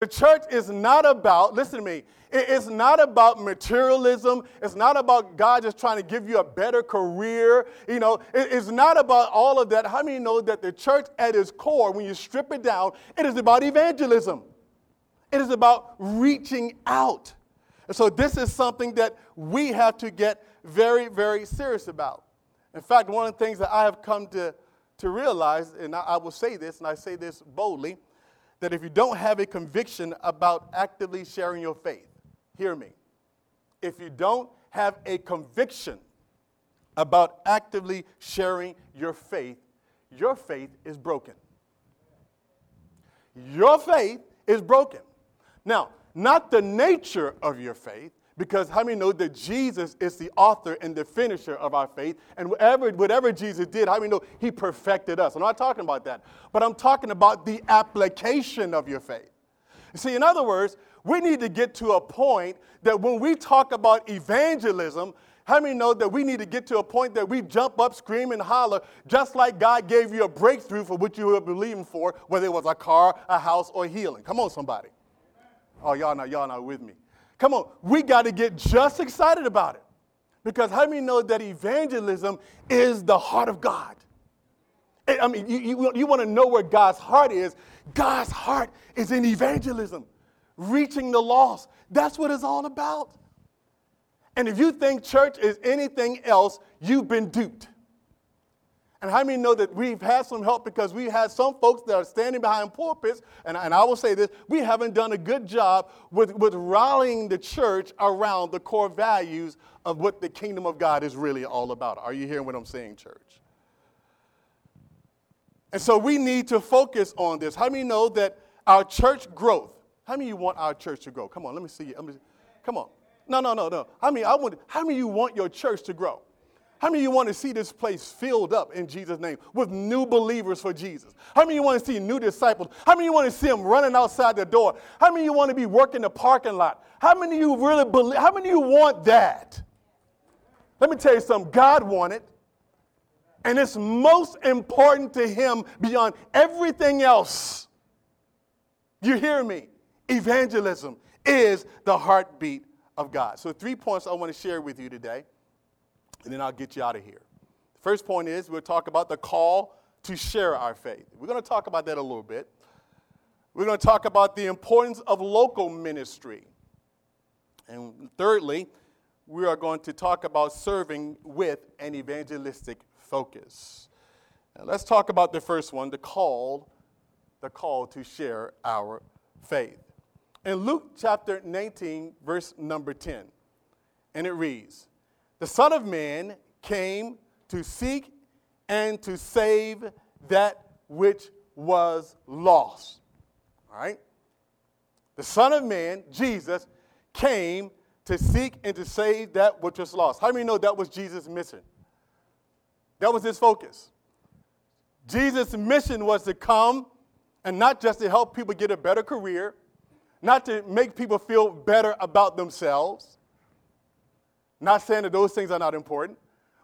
The church is not about, listen to me, it's not about materialism. It's not about God just trying to give you a better career. You know, it's not about all of that. How many know that the church at its core, when you strip it down, it is about evangelism? It is about reaching out. And so this is something that we have to get very, very serious about. In fact, one of the things that I have come to, to realize, and I, I will say this, and I say this boldly, that if you don't have a conviction about actively sharing your faith, hear me. If you don't have a conviction about actively sharing your faith, your faith is broken. Your faith is broken. Now, not the nature of your faith, because how many know that Jesus is the author and the finisher of our faith? And whatever, whatever Jesus did, how many know he perfected us? I'm not talking about that, but I'm talking about the application of your faith. See, in other words, we need to get to a point that when we talk about evangelism, how many know that we need to get to a point that we jump up, scream, and holler, just like God gave you a breakthrough for what you were believing for, whether it was a car, a house, or healing? Come on, somebody. Oh, y'all not, y'all not with me. Come on, we got to get just excited about it. Because how many know that evangelism is the heart of God? Eh, I mean, you, you, you want to know where God's heart is. God's heart is in evangelism, reaching the lost. That's what it's all about. And if you think church is anything else, you've been duped. And how many know that we've had some help because we had some folks that are standing behind pulpits, and, and I will say this, we haven't done a good job with, with rallying the church around the core values of what the kingdom of God is really all about. Are you hearing what I'm saying, church? And so we need to focus on this. How many know that our church growth, how many you want our church to grow? Come on, let me see you. Come on. No, no, no, no. How many, I want, how many of you want your church to grow? How many of you want to see this place filled up in Jesus' name with new believers for Jesus? How many of you want to see new disciples? How many of you want to see them running outside the door? How many of you want to be working the parking lot? How many of you really believe? How many of you want that? Let me tell you something. God wanted, and it's most important to Him beyond everything else. You hear me? Evangelism is the heartbeat of God. So, three points I want to share with you today and then I'll get you out of here. The first point is we'll talk about the call to share our faith. We're going to talk about that a little bit. We're going to talk about the importance of local ministry. And thirdly, we are going to talk about serving with an evangelistic focus. Now, let's talk about the first one, the call, the call to share our faith. In Luke chapter 19, verse number 10, and it reads, the Son of Man came to seek and to save that which was lost. All right? The Son of Man, Jesus, came to seek and to save that which was lost. How many know that was Jesus' mission? That was his focus. Jesus' mission was to come and not just to help people get a better career, not to make people feel better about themselves, not saying that those things are not important.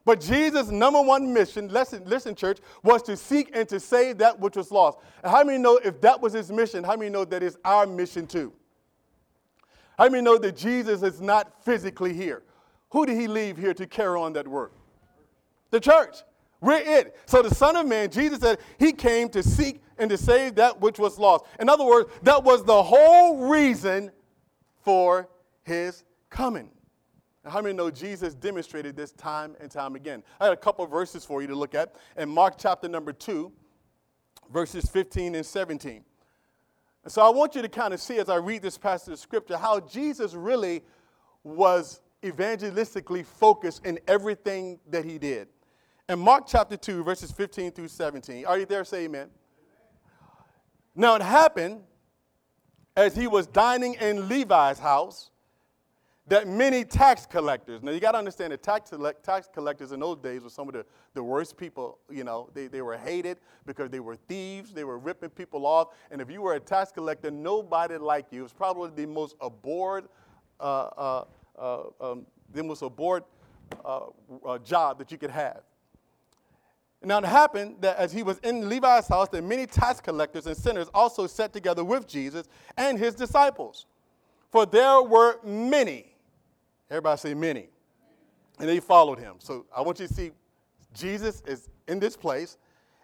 But Jesus' number one mission, listen, listen, church, was to seek and to save that which was lost. And how many know if that was his mission, how many know that is our mission too? How many know that Jesus is not physically here? Who did he leave here to carry on that work? The church. We're it. So the Son of Man, Jesus said, he came to seek and to save that which was lost. In other words, that was the whole reason for his coming. Now, how many know Jesus demonstrated this time and time again? I had a couple verses for you to look at in Mark chapter number 2, verses 15 and 17. And so I want you to kind of see as I read this passage of scripture how Jesus really was evangelistically focused in everything that he did. In Mark chapter 2, verses 15 through 17. Are you there? Say amen. Now it happened as he was dining in Levi's house that many tax collectors, now you got to understand that tax, tax collectors in those days were some of the, the worst people, you know, they, they were hated because they were thieves, they were ripping people off, and if you were a tax collector, nobody liked you. It was probably the most abhorred, uh, uh, uh, um, the most abhorred uh, uh, job that you could have. Now it happened that as he was in Levi's house, that many tax collectors and sinners also sat together with Jesus and his disciples. For there were many. Everybody say many. And they followed him. So I want you to see Jesus is in this place,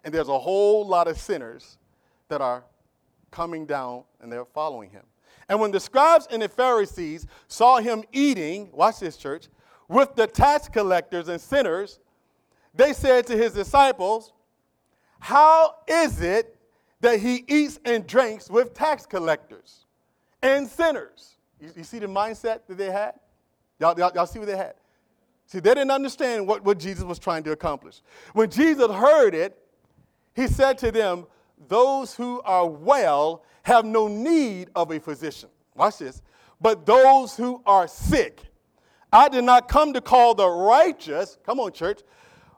and there's a whole lot of sinners that are coming down and they're following him. And when the scribes and the Pharisees saw him eating, watch this, church, with the tax collectors and sinners, they said to his disciples, How is it that he eats and drinks with tax collectors and sinners? You, you see the mindset that they had? Y'all, y'all, y'all see what they had? See, they didn't understand what, what Jesus was trying to accomplish. When Jesus heard it, he said to them, Those who are well have no need of a physician. Watch this. But those who are sick. I did not come to call the righteous, come on, church,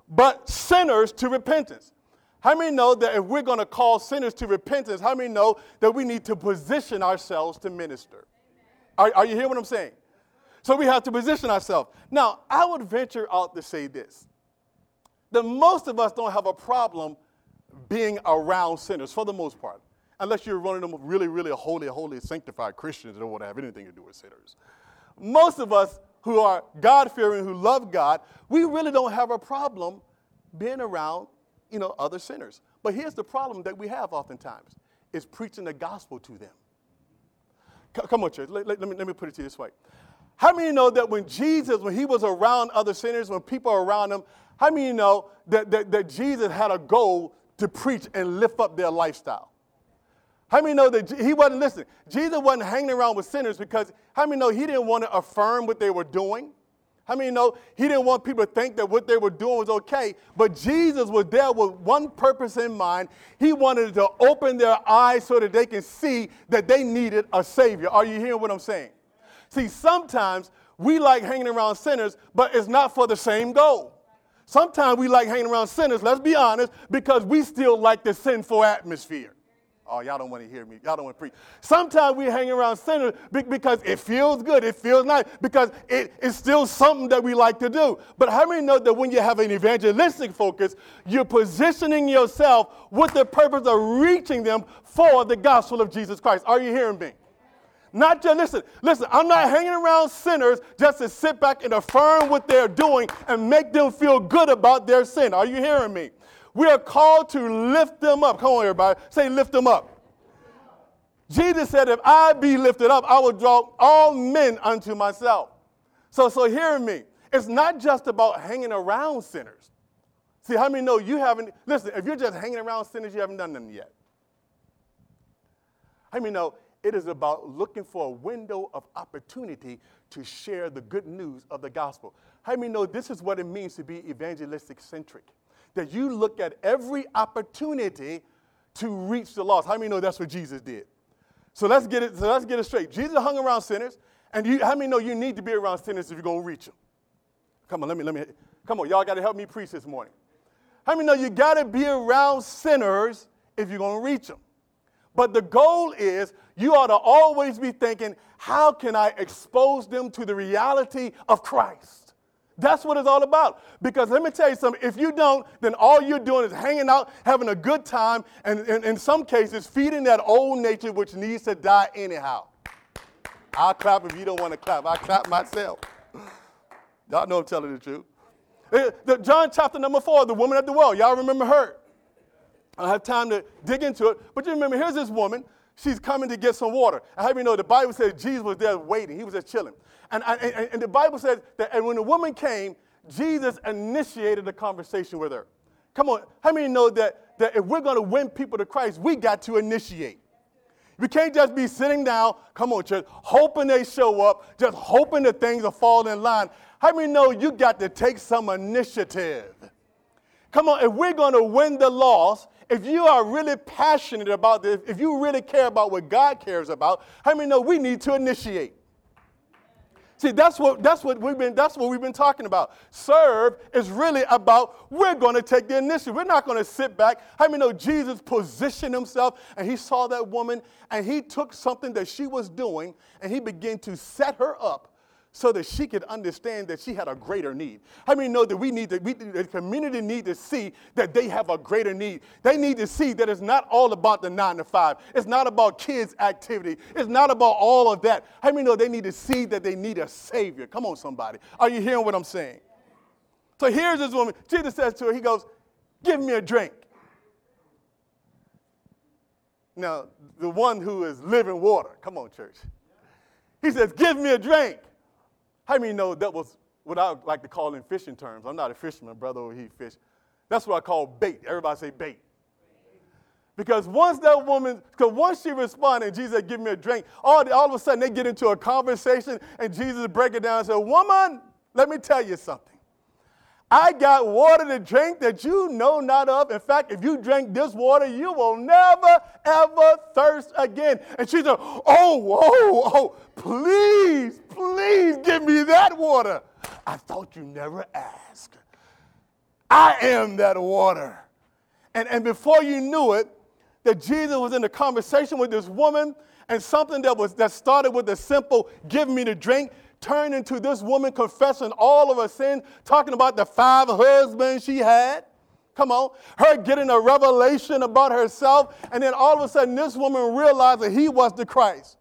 but sinners to repentance. How many know that if we're going to call sinners to repentance, how many know that we need to position ourselves to minister? Are, are you hearing what I'm saying? So we have to position ourselves. Now, I would venture out to say this that most of us don't have a problem being around sinners for the most part, unless you're running them really, really holy, holy, sanctified Christians that don't want to have anything to do with sinners. Most of us who are God fearing, who love God, we really don't have a problem being around, you know, other sinners. But here's the problem that we have oftentimes is preaching the gospel to them. C- come on, church. Let, let, let, me, let me put it to you this way. How many know that when Jesus, when he was around other sinners, when people are around him, how many know that, that, that Jesus had a goal to preach and lift up their lifestyle? How many know that he wasn't listening? Jesus wasn't hanging around with sinners because how many know he didn't want to affirm what they were doing? How many know he didn't want people to think that what they were doing was okay? But Jesus was there with one purpose in mind. He wanted to open their eyes so that they can see that they needed a Savior. Are you hearing what I'm saying? See, sometimes we like hanging around sinners, but it's not for the same goal. Sometimes we like hanging around sinners, let's be honest, because we still like the sinful atmosphere. Oh, y'all don't want to hear me. Y'all don't want to preach. Sometimes we hang around sinners because it feels good. It feels nice because it, it's still something that we like to do. But how many know that when you have an evangelistic focus, you're positioning yourself with the purpose of reaching them for the gospel of Jesus Christ? Are you hearing me? Not just, listen, listen, I'm not hanging around sinners just to sit back and affirm what they're doing and make them feel good about their sin. Are you hearing me? We are called to lift them up. Come on, everybody. Say, lift them up. Jesus said, if I be lifted up, I will draw all men unto myself. So, so hear me. It's not just about hanging around sinners. See, how many know you haven't, listen, if you're just hanging around sinners, you haven't done nothing yet. How many know it is about looking for a window of opportunity to share the good news of the gospel. How many know this is what it means to be evangelistic centric? That you look at every opportunity to reach the lost. How many know that's what Jesus did? So let's get it, so let's get it straight. Jesus hung around sinners, and you, how many know you need to be around sinners if you're gonna reach them? Come on, let me, let me, come on, y'all gotta help me preach this morning. How many know you gotta be around sinners if you're gonna reach them? But the goal is you ought to always be thinking, how can I expose them to the reality of Christ? That's what it's all about. Because let me tell you something, if you don't, then all you're doing is hanging out, having a good time, and, and in some cases, feeding that old nature which needs to die anyhow. I'll clap if you don't want to clap. I clap myself. Y'all know I'm telling the truth. Eh, the, John chapter number four, the woman at the well. Y'all remember her? I don't have time to dig into it, but you remember, here's this woman. She's coming to get some water. I have you know the Bible says Jesus was there waiting. He was just chilling. And, and, and the Bible says that and when the woman came, Jesus initiated a conversation with her. Come on, how many know that, that if we're going to win people to Christ, we got to initiate? We can't just be sitting down, come on, church, hoping they show up, just hoping that things will fall in line. How many know you got to take some initiative? Come on, if we're going to win the lost, if you are really passionate about this, if you really care about what God cares about, how many know we need to initiate? See, that's what, that's what we've been that's what we've been talking about. Serve is really about we're going to take the initiative. We're not going to sit back. How many know Jesus positioned himself and he saw that woman and he took something that she was doing and he began to set her up so that she could understand that she had a greater need. How many know that we need to, we, the community need to see that they have a greater need? They need to see that it's not all about the nine to five. It's not about kids' activity. It's not about all of that. How many know they need to see that they need a savior? Come on, somebody. Are you hearing what I'm saying? So here's this woman. Jesus says to her, He goes, Give me a drink. Now, the one who is living water, come on, church. He says, Give me a drink. How many know that was what I like to call in fishing terms? I'm not a fisherman, brother, he fish. That's what I call bait. Everybody say bait. Because once that woman, because once she responded, Jesus said, Give me a drink, all, all of a sudden they get into a conversation and Jesus break it down and said, Woman, let me tell you something. I got water to drink that you know not of. In fact, if you drink this water, you will never, ever thirst again. And she said, Oh, oh, oh, please, please give me that water. I thought you never asked. I am that water. And, and before you knew it, that Jesus was in a conversation with this woman, and something that was that started with a simple give me the drink turned into this woman confessing all of her sins, talking about the five husbands she had. Come on. Her getting a revelation about herself. And then all of a sudden, this woman realized that he was the Christ.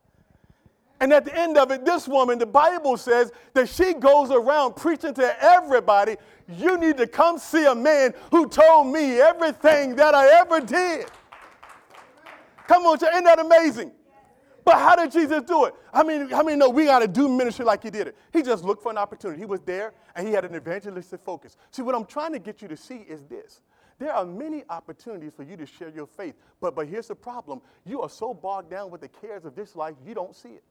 And at the end of it, this woman, the Bible says that she goes around preaching to everybody, you need to come see a man who told me everything that I ever did. Come on, isn't that amazing? But how did Jesus do it? I mean, I mean, no, we got to do ministry like he did it. He just looked for an opportunity. He was there and he had an evangelistic focus. See, what I'm trying to get you to see is this. There are many opportunities for you to share your faith, but, but here's the problem. You are so bogged down with the cares of this life, you don't see it.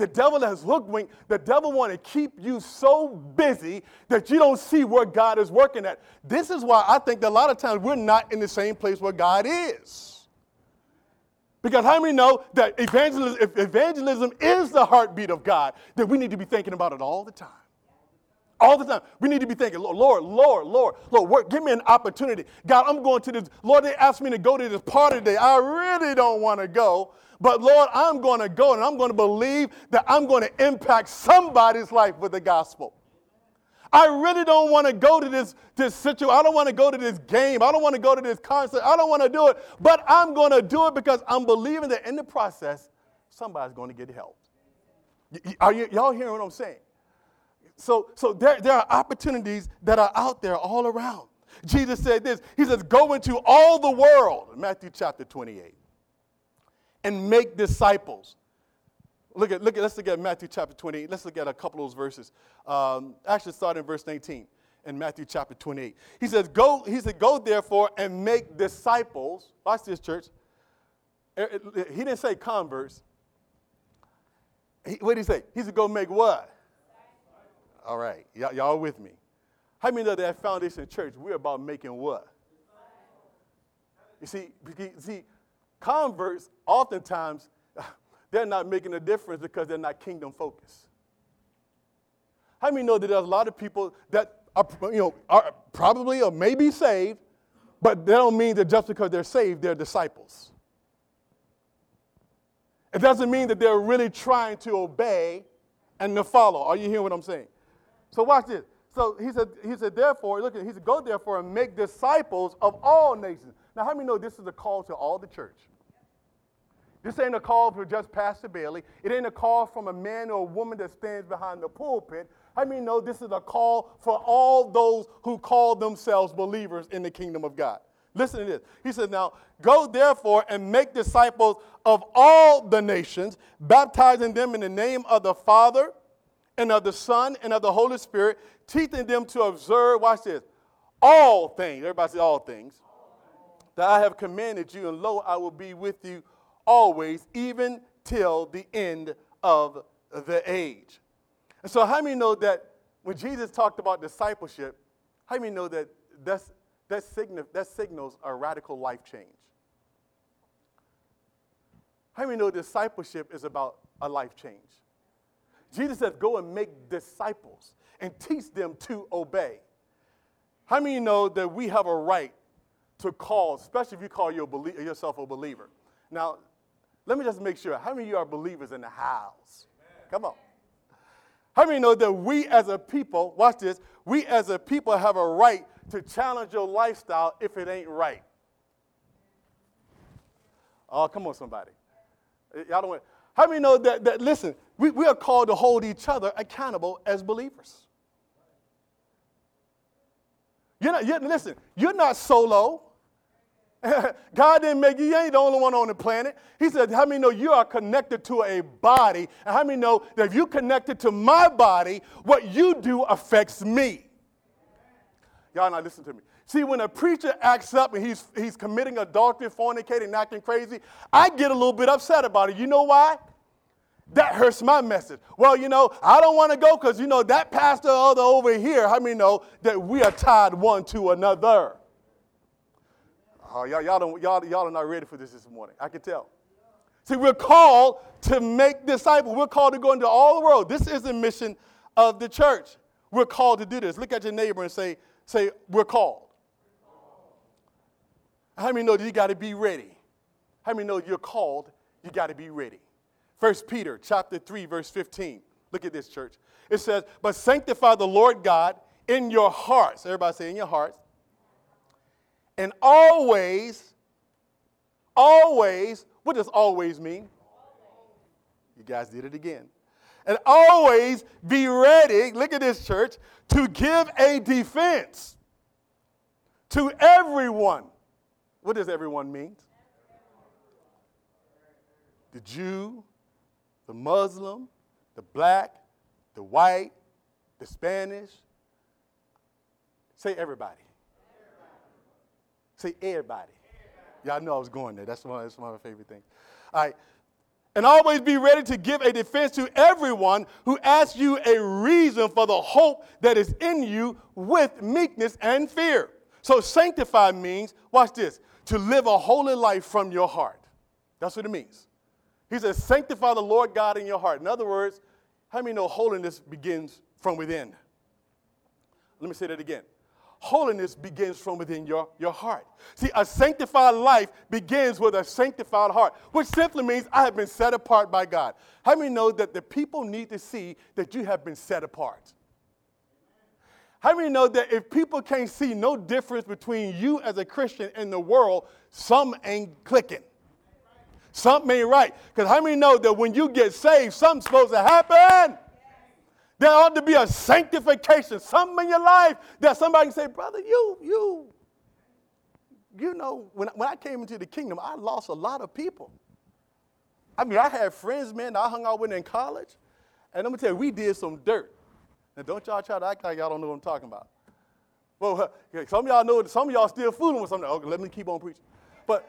The devil has hoodwinked. The devil want to keep you so busy that you don't see where God is working at. This is why I think that a lot of times we're not in the same place where God is. Because how many know that evangelism, if evangelism is the heartbeat of God, then we need to be thinking about it all the time. All the time. We need to be thinking, Lord, Lord, Lord, Lord, Lord, give me an opportunity. God, I'm going to this. Lord, they asked me to go to this party today. I really don't want to go. But Lord, I'm going to go and I'm going to believe that I'm going to impact somebody's life with the gospel. I really don't want to go to this, this situation. I don't want to go to this game. I don't want to go to this concert. I don't want to do it. But I'm going to do it because I'm believing that in the process, somebody's going to get help. Are you, y'all hearing what I'm saying? So, so there, there are opportunities that are out there all around. Jesus said this. He says, Go into all the world, Matthew chapter 28, and make disciples Look at, look at, let's look at Matthew chapter 28. Let's look at a couple of those verses. Um, actually, start in verse 19 in Matthew chapter 28. He says, Go, he said, Go therefore and make disciples. Watch this, church. Eh, he didn't say converts. What did he say? He said, Go make what? All right. Y- y'all with me? How many know that Foundation Church, we're about making what? You see, see, converts oftentimes they're not making a difference because they're not kingdom focused. How many know that there's a lot of people that are, you know, are probably or maybe saved, but that don't mean that just because they're saved, they're disciples. It doesn't mean that they're really trying to obey and to follow. Are you hearing what I'm saying? So watch this. So he said, he said, therefore, look at he said, go therefore and make disciples of all nations. Now, how many know this is a call to all the church? This ain't a call for just Pastor Bailey. It ain't a call from a man or a woman that stands behind the pulpit. I mean, no, this is a call for all those who call themselves believers in the kingdom of God. Listen to this. He says, Now, go therefore and make disciples of all the nations, baptizing them in the name of the Father and of the Son and of the Holy Spirit, teaching them to observe, watch this, all things. Everybody say all things. That I have commanded you, and lo, I will be with you always, even till the end of the age. And so, how many know that when Jesus talked about discipleship, how many know that that's, that, sign, that signals a radical life change? How many know discipleship is about a life change? Jesus says, Go and make disciples and teach them to obey. How many know that we have a right to call, especially if you call yourself a believer? Now, let me just make sure. How many of you are believers in the house? Come on. How many know that we as a people, watch this, we as a people have a right to challenge your lifestyle if it ain't right? Oh, come on, somebody. Y'all don't want, how many know that, that listen, we, we are called to hold each other accountable as believers? You're not, you're, listen, you're not solo. God didn't make you, you ain't the only one on the planet. He said, How many know you are connected to a body? And how many know that if you connected to my body, what you do affects me? Y'all not listen to me. See, when a preacher acts up and he's, he's committing adultery, fornicating, acting crazy, I get a little bit upset about it. You know why? That hurts my message. Well, you know, I don't want to go because, you know, that pastor other over here, how many know that we are tied one to another? Oh, y'all, y'all, don't, y'all, y'all are not ready for this this morning. I can tell. See, we're called to make disciples. We're called to go into all the world. This is the mission of the church. We're called to do this. Look at your neighbor and say, say, we're called. How many know that you got to be ready? How many know you're called? You got to be ready. First Peter chapter 3, verse 15. Look at this, church. It says, But sanctify the Lord God in your hearts. Everybody say in your hearts and always, always, what does always mean? You guys did it again. And always be ready, look at this church, to give a defense to everyone. What does everyone mean? The Jew, the Muslim, the black, the white, the Spanish. Say everybody. Say everybody. Y'all know I was going there. That's one, that's one of my favorite things. All right. And always be ready to give a defense to everyone who asks you a reason for the hope that is in you with meekness and fear. So, sanctify means, watch this, to live a holy life from your heart. That's what it means. He says, sanctify the Lord God in your heart. In other words, how many know holiness begins from within? Let me say that again holiness begins from within your, your heart. See, a sanctified life begins with a sanctified heart, which simply means I have been set apart by God. How many know that the people need to see that you have been set apart? How many know that if people can't see no difference between you as a Christian and the world, some ain't clicking? Something ain't right. Because how many know that when you get saved, something's supposed to happen? There ought to be a sanctification, something in your life that somebody can say, brother, you, you, you know, when, when I came into the kingdom, I lost a lot of people. I mean, I had friends, man, I hung out with in college. And I'm gonna tell you, we did some dirt. Now, don't y'all try to act like y'all don't know what I'm talking about. Well, some of y'all know, some of y'all still fooling with something. Okay, let me keep on preaching. But,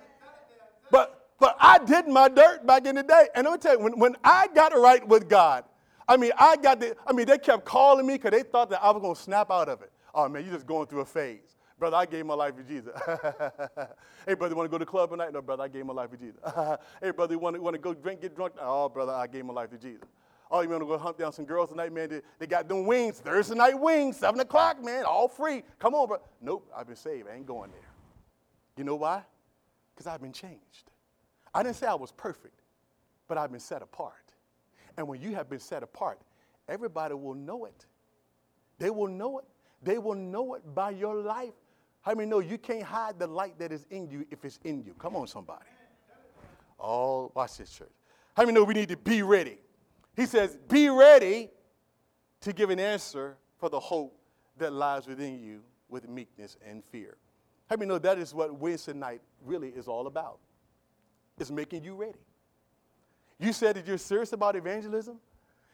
but, but I did my dirt back in the day. And I'm gonna tell you, when, when I got right with God, I mean, I got the, I mean, they kept calling me because they thought that I was going to snap out of it. Oh, man, you're just going through a phase. Brother, I gave my life to Jesus. hey, brother, want to go to the club tonight? No, brother, I gave my life to Jesus. hey, brother, you want to, want to go drink, get drunk? Oh, brother, I gave my life to Jesus. Oh, you want to go hunt down some girls tonight, man? They, they got them wings, Thursday night wings, 7 o'clock, man, all free. Come on, bro. Nope, I've been saved. I ain't going there. You know why? Because I've been changed. I didn't say I was perfect, but I've been set apart. And when you have been set apart, everybody will know it. They will know it. They will know it by your life. How many know you can't hide the light that is in you if it's in you? Come on, somebody. Oh, watch this, church. How many know we need to be ready? He says, Be ready to give an answer for the hope that lies within you with meekness and fear. How many know that is what Wednesday night really is all about? It's making you ready. You said that you're serious about evangelism.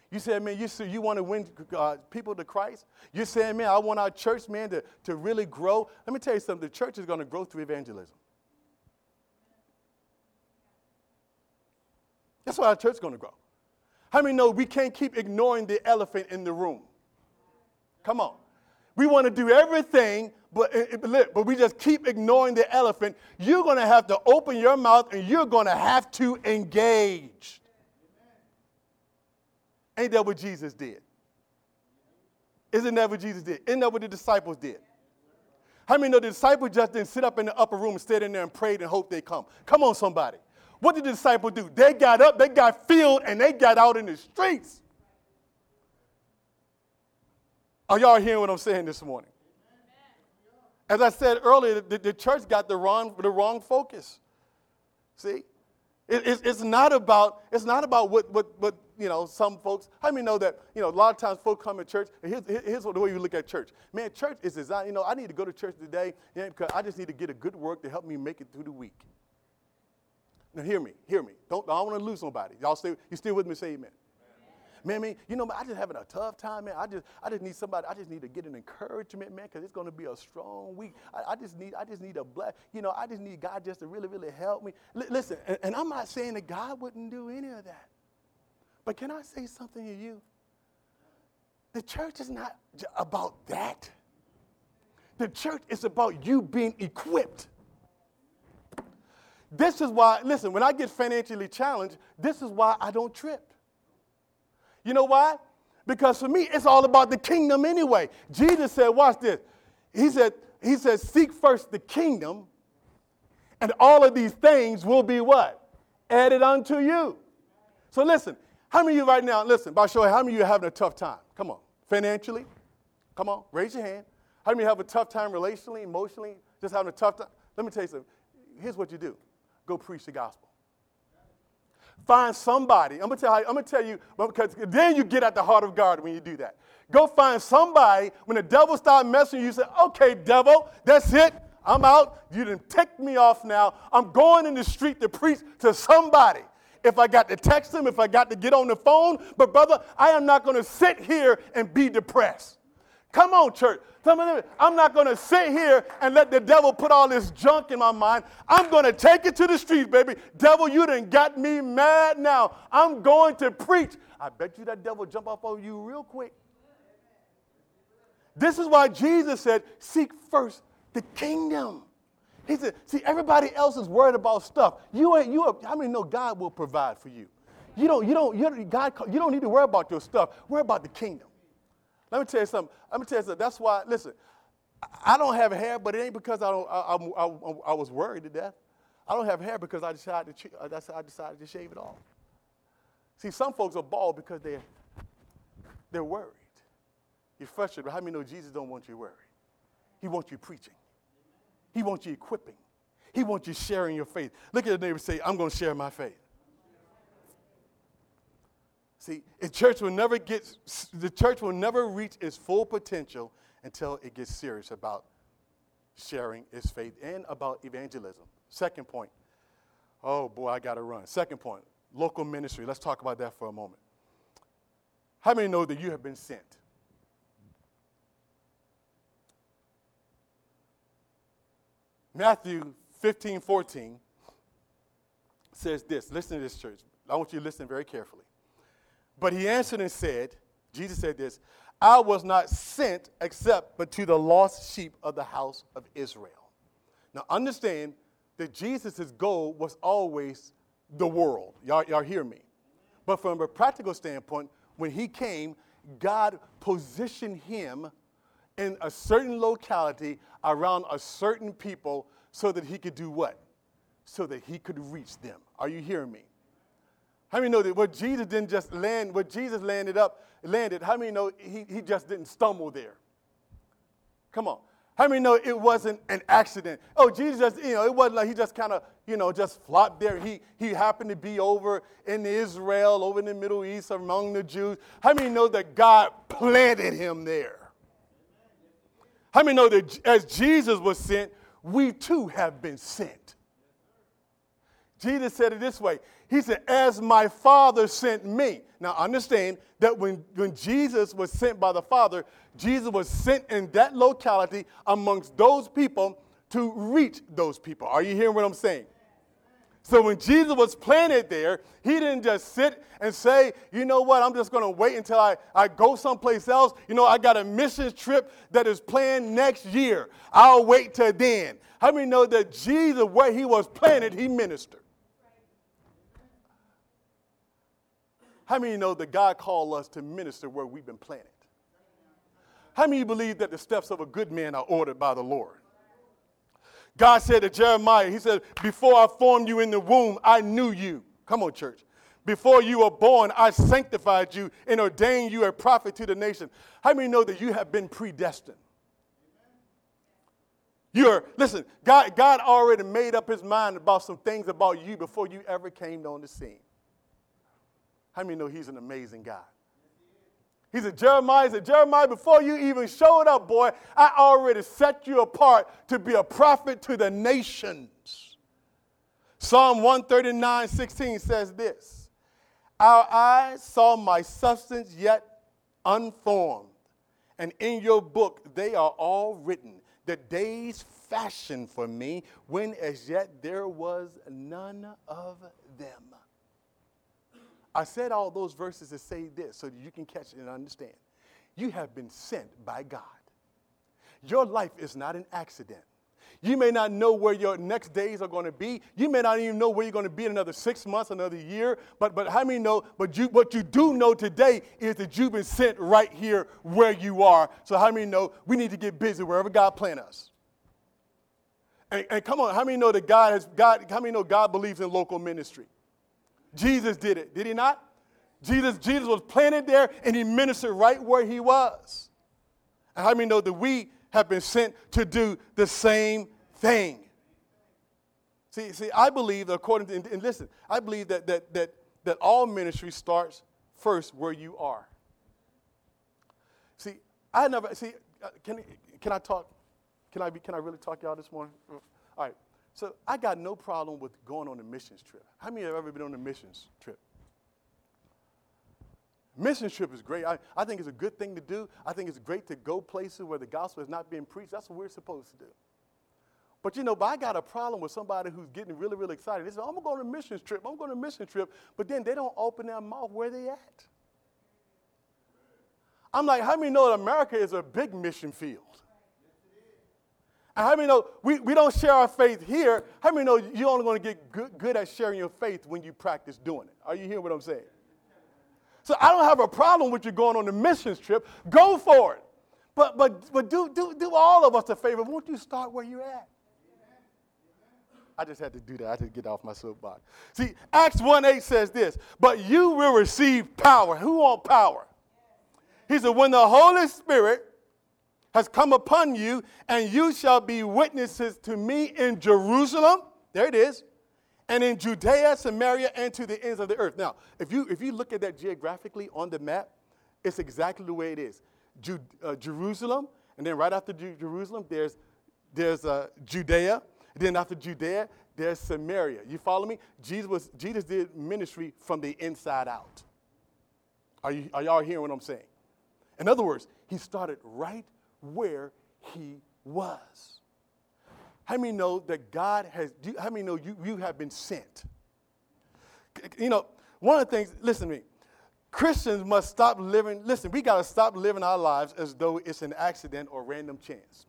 You said, man, you, you want to win uh, people to Christ. You're saying, man, I want our church, man, to, to really grow. Let me tell you something the church is going to grow through evangelism. That's why our church is going to grow. How many know we can't keep ignoring the elephant in the room? Come on. We want to do everything, but, eh, eh, but we just keep ignoring the elephant. You're going to have to open your mouth and you're going to have to engage. Ain't that what Jesus did? Isn't that what Jesus did? Isn't that what the disciples did? How many know the disciples just didn't sit up in the upper room and stayed in there and prayed and hoped they come? Come on, somebody. What did the disciples do? They got up, they got filled, and they got out in the streets. Are y'all hearing what I'm saying this morning? As I said earlier, the, the church got the wrong, the wrong focus. See? It, it's, not about, it's not about what, what, what, you know, some folks, how many know that, you know, a lot of times folks come to church, here's, here's the way you look at church. Man, church is designed, you know, I need to go to church today yeah, because I just need to get a good work to help me make it through the week. Now hear me, hear me. Don't, I don't want to lose somebody. Y'all stay, you still with me? Say amen. Man, man, you know, man, I just having a tough time, man. I just, I just need somebody. I just need to get an encouragement, man, because it's going to be a strong week. I, I, just need, I just need a bless. You know, I just need God just to really, really help me. L- listen, and, and I'm not saying that God wouldn't do any of that, but can I say something to you? The church is not about that. The church is about you being equipped. This is why, listen, when I get financially challenged, this is why I don't trip. You know why? Because for me, it's all about the kingdom anyway. Jesus said, watch this. He said, he said, seek first the kingdom, and all of these things will be what? Added unto you. So listen, how many of you right now, listen, by show, how many of you are having a tough time? Come on. Financially? Come on, raise your hand. How many of you have a tough time relationally, emotionally, just having a tough time? Let me tell you something. Here's what you do go preach the gospel. Find somebody. I'm gonna tell you, I'm gonna tell you, because then you get at the heart of God when you do that. Go find somebody. When the devil starts messing you, say, okay, devil, that's it. I'm out. You didn't take me off now. I'm going in the street to preach to somebody. If I got to text them, if I got to get on the phone, but brother, I am not to sit here and be depressed. Come on, church. I'm not going to sit here and let the devil put all this junk in my mind. I'm going to take it to the streets, baby. Devil, you done got me mad now. I'm going to preach. I bet you that devil jump off of you real quick. This is why Jesus said, seek first the kingdom. He said, see, everybody else is worried about stuff. You ain't, you, how many know God will provide for you? You don't, you don't, you don't, God, you don't need to worry about your stuff. Worry about the kingdom. Let me tell you something. Let me tell you something. That's why, listen, I don't have hair, but it ain't because I, don't, I, I, I, was worried to death. I don't have hair because I decided to, uh, I decided to shave it off. See, some folks are bald because they're, they're worried. You're frustrated, how many know Jesus don't want you worried? He wants you preaching. He wants you equipping. He wants you sharing your faith. Look at the neighbor say, I'm going to share my faith. See, the church will never get, the church will never reach its full potential until it gets serious about sharing its faith and about evangelism. Second point. Oh boy, I got to run. Second point, local ministry. Let's talk about that for a moment. How many know that you have been sent? Matthew 15, 14 says this. Listen to this, church. I want you to listen very carefully. But he answered and said, Jesus said this, I was not sent except but to the lost sheep of the house of Israel. Now understand that Jesus' goal was always the world. Y'all, y'all hear me? But from a practical standpoint, when he came, God positioned him in a certain locality around a certain people so that he could do what? So that he could reach them. Are you hearing me? How many know that what Jesus didn't just land, what Jesus landed up, landed, how many know he, he just didn't stumble there? Come on. How many know it wasn't an accident? Oh, Jesus just, you know, it wasn't like he just kind of, you know, just flopped there. He, he happened to be over in Israel, over in the Middle East, among the Jews. How many know that God planted him there? How many know that as Jesus was sent, we too have been sent? Jesus said it this way He said, As my Father sent me. Now understand that when, when Jesus was sent by the Father, Jesus was sent in that locality amongst those people to reach those people. Are you hearing what I'm saying? So when Jesus was planted there, he didn't just sit and say, you know what, I'm just going to wait until I, I go someplace else. You know, I got a mission trip that is planned next year. I'll wait till then. How many know that Jesus, where he was planted, he ministered? How many know that God called us to minister where we've been planted? How many believe that the steps of a good man are ordered by the Lord? God said to Jeremiah, He said, Before I formed you in the womb, I knew you. Come on, church. Before you were born, I sanctified you and ordained you a prophet to the nation. How many know that you have been predestined? You're, listen, God, God already made up his mind about some things about you before you ever came on the scene. How many know he's an amazing God? He said, Jeremiah, he said, Jeremiah, before you even showed up, boy, I already set you apart to be a prophet to the nations. Psalm 139, 16 says this Our eyes saw my substance yet unformed, and in your book they are all written, the days fashioned for me, when as yet there was none of them. I said all those verses to say this so that you can catch it and understand. You have been sent by God. Your life is not an accident. You may not know where your next days are going to be. You may not even know where you're going to be in another six months, another year. But, but how many know? But you, what you do know today is that you've been sent right here where you are. So how many know we need to get busy wherever God planned us? And, and come on, how many know that God has God? How many know God believes in local ministry? Jesus did it, did he not? Jesus, Jesus was planted there and he ministered right where he was. And how many know that we have been sent to do the same thing? See, see, I believe, according to, and, and listen, I believe that, that, that, that all ministry starts first where you are. See, I never, see, uh, can, can I talk? Can I, be, can I really talk y'all this morning? All right. So I got no problem with going on a missions trip. How many have ever been on a missions trip? Mission trip is great. I, I think it's a good thing to do. I think it's great to go places where the gospel is not being preached. That's what we're supposed to do. But you know, but I got a problem with somebody who's getting really, really excited. They say, I'm gonna go on a missions trip, I'm going on a mission trip, but then they don't open their mouth where they at. I'm like, how many know that America is a big mission field? How many know we, we don't share our faith here? How many know you're only going to get good, good at sharing your faith when you practice doing it? Are you hearing what I'm saying? So I don't have a problem with you going on the missions trip. Go for it. But, but, but do, do, do all of us a favor. Won't you start where you're at? I just had to do that. I had to get off my soapbox. See, Acts 1 8 says this, but you will receive power. Who want power? He said, when the Holy Spirit has come upon you, and you shall be witnesses to me in Jerusalem. There it is. And in Judea, Samaria, and to the ends of the earth. Now, if you, if you look at that geographically on the map, it's exactly the way it is. Ju- uh, Jerusalem, and then right after Ju- Jerusalem, there's, there's uh, Judea. Then after Judea, there's Samaria. You follow me? Jesus, was, Jesus did ministry from the inside out. Are, you, are y'all hearing what I'm saying? In other words, he started right where he was. How many know that God has, you, how many know you, you have been sent? You know, one of the things, listen to me, Christians must stop living, listen, we got to stop living our lives as though it's an accident or random chance.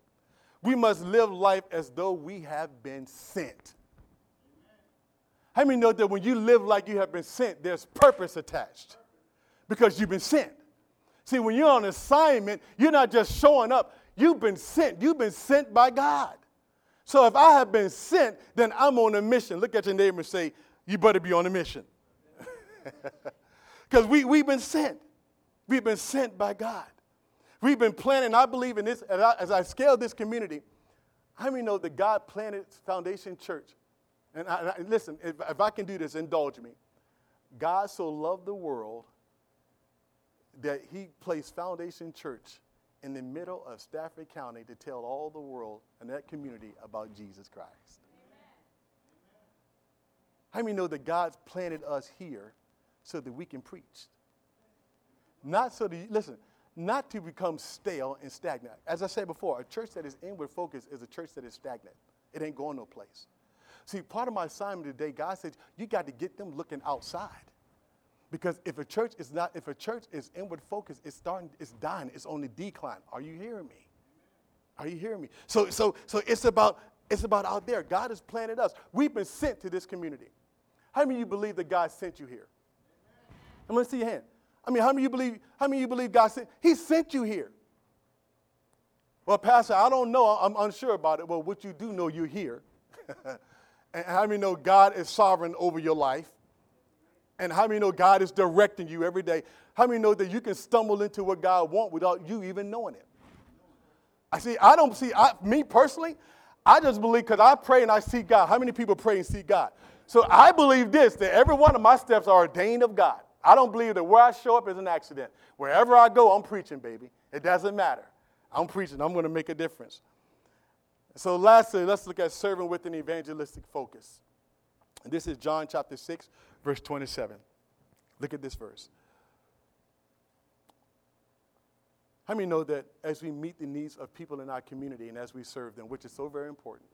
We must live life as though we have been sent. How many know that when you live like you have been sent, there's purpose attached? Because you've been sent. See, when you're on assignment, you're not just showing up, you've been sent. You've been sent by God. So if I have been sent, then I'm on a mission. Look at your neighbor and say, You better be on a mission. Because we, we've been sent. We've been sent by God. We've been planning, I believe in this, as I, as I scale this community, how many know that God planted Foundation Church? And, I, and listen, if, if I can do this, indulge me. God so loved the world that he placed Foundation Church in the middle of Stafford County to tell all the world and that community about Jesus Christ. How many know that God's planted us here so that we can preach? Not so that, listen, not to become stale and stagnant. As I said before, a church that is inward focused is a church that is stagnant. It ain't going no place. See, part of my assignment today, God said, you got to get them looking outside. Because if a church is not, if a church is inward focused, it's starting, it's dying, it's on the decline. Are you hearing me? Are you hearing me? So, so, so it's about, it's about out there. God has planted us. We've been sent to this community. How many of you believe that God sent you here? I'm gonna see your hand. I mean, how many of you believe, how many of you believe God sent? He sent you here. Well, Pastor, I don't know. I'm unsure about it. Well, what you do know, you're here. and how many know God is sovereign over your life? And how many know God is directing you every day? How many know that you can stumble into what God wants without you even knowing it? I see, I don't see, I, me personally, I just believe because I pray and I see God. How many people pray and see God? So I believe this that every one of my steps are ordained of God. I don't believe that where I show up is an accident. Wherever I go, I'm preaching, baby. It doesn't matter. I'm preaching, I'm going to make a difference. So, lastly, let's look at serving with an evangelistic focus. This is John chapter 6, verse 27. Look at this verse. How many know that as we meet the needs of people in our community and as we serve them, which is so very important,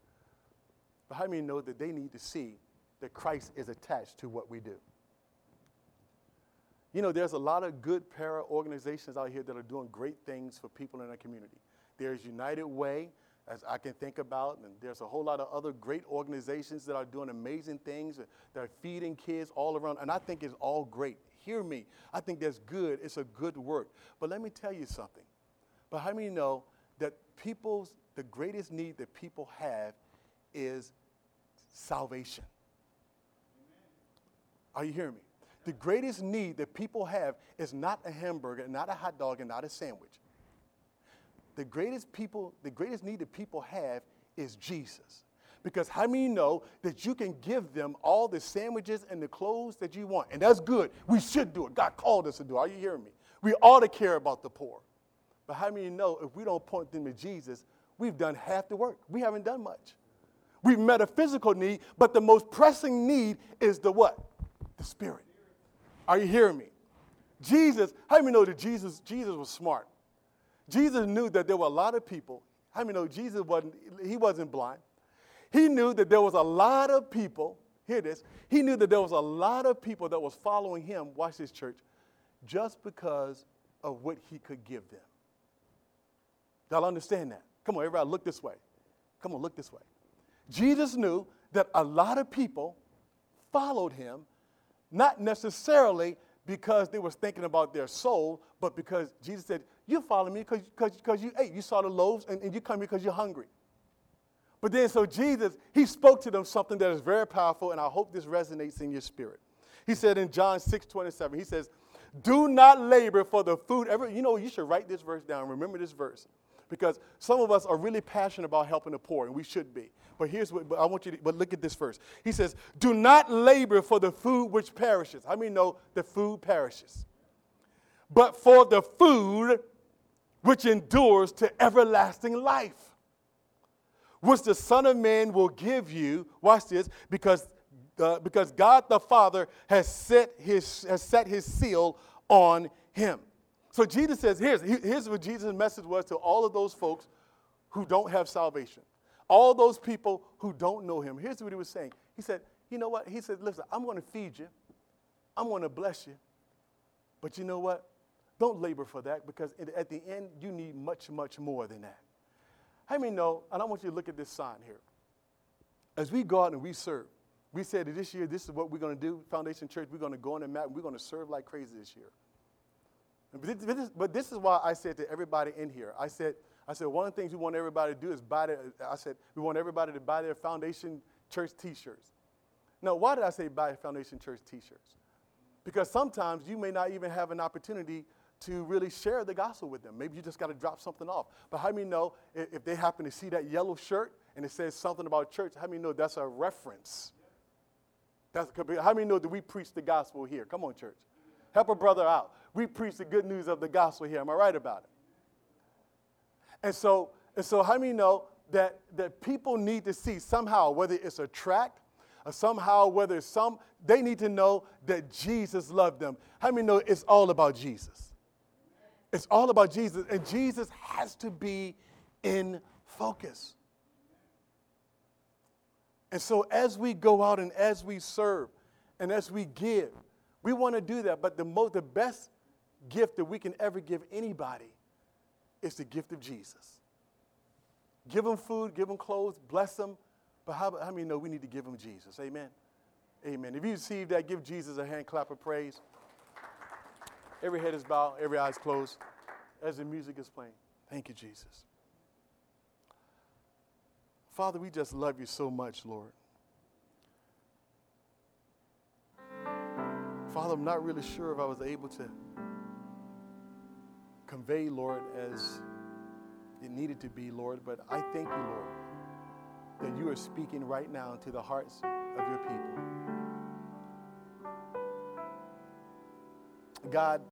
but how many know that they need to see that Christ is attached to what we do? You know, there's a lot of good para organizations out here that are doing great things for people in our community. There's United Way, as I can think about, and there's a whole lot of other great organizations that are doing amazing things, that are feeding kids all around, and I think it's all great. Hear me. I think that's good. It's a good work. But let me tell you something. But how many know that people's, the greatest need that people have is salvation? Are you hearing me? The greatest need that people have is not a hamburger, not a hot dog, and not a sandwich. The greatest people, the greatest need that people have is Jesus. Because how many know that you can give them all the sandwiches and the clothes that you want? And that's good. We should do it. God called us to do it. Are you hearing me? We ought to care about the poor. But how many know if we don't point them to Jesus, we've done half the work? We haven't done much. We've met a physical need, but the most pressing need is the what? The spirit. Are you hearing me? Jesus, how many know that Jesus, Jesus was smart? Jesus knew that there were a lot of people. How many know Jesus wasn't, he wasn't blind. He knew that there was a lot of people, hear this, he knew that there was a lot of people that was following him, watch this church, just because of what he could give them. Y'all understand that? Come on, everybody, look this way. Come on, look this way. Jesus knew that a lot of people followed him, not necessarily because they was thinking about their soul, but because Jesus said, you follow me because you ate. You saw the loaves and, and you come here because you're hungry. But then, so Jesus, he spoke to them something that is very powerful, and I hope this resonates in your spirit. He said in John 6 27, he says, Do not labor for the food. Ever, you know, you should write this verse down. Remember this verse. Because some of us are really passionate about helping the poor, and we should be. But here's what but I want you to but look at this verse. He says, Do not labor for the food which perishes. How many know the food perishes? But for the food which endures to everlasting life which the Son of Man will give you, watch this, because, uh, because God the Father has set, his, has set his seal on him. So Jesus says, here's, here's what Jesus' message was to all of those folks who don't have salvation, all those people who don't know him. Here's what he was saying. He said, you know what? He said, listen, I'm going to feed you. I'm going to bless you. But you know what? Don't labor for that because at the end, you need much, much more than that. How many know, and I want you to look at this sign here. As we go out and we serve, we said that this year, this is what we're going to do. Foundation Church, we're going to go on the map and we're going to serve like crazy this year. But this, but this is why I said to everybody in here, I said, I said, one of the things we want everybody to do is buy their, I said, we want everybody to buy their Foundation Church t-shirts. Now, why did I say buy Foundation Church t-shirts? Because sometimes you may not even have an opportunity to really share the gospel with them. Maybe you just got to drop something off. But how many know if they happen to see that yellow shirt and it says something about church, how many know that's a reference? That's, how many know that we preach the gospel here? Come on, church. Help a brother out. We preach the good news of the gospel here. Am I right about it? And so, and so how many know that, that people need to see somehow, whether it's a tract or somehow, whether it's some, they need to know that Jesus loved them. How many know it's all about Jesus? It's all about Jesus, and Jesus has to be in focus. And so, as we go out and as we serve and as we give, we want to do that. But the, most, the best gift that we can ever give anybody is the gift of Jesus. Give them food, give them clothes, bless them. But how, how many know we need to give them Jesus? Amen. Amen. If you receive that, give Jesus a hand clap of praise. Every head is bowed, every eye is closed as the music is playing. Thank you, Jesus. Father, we just love you so much, Lord. Father, I'm not really sure if I was able to convey, Lord, as it needed to be, Lord, but I thank you, Lord, that you are speaking right now to the hearts of your people. God,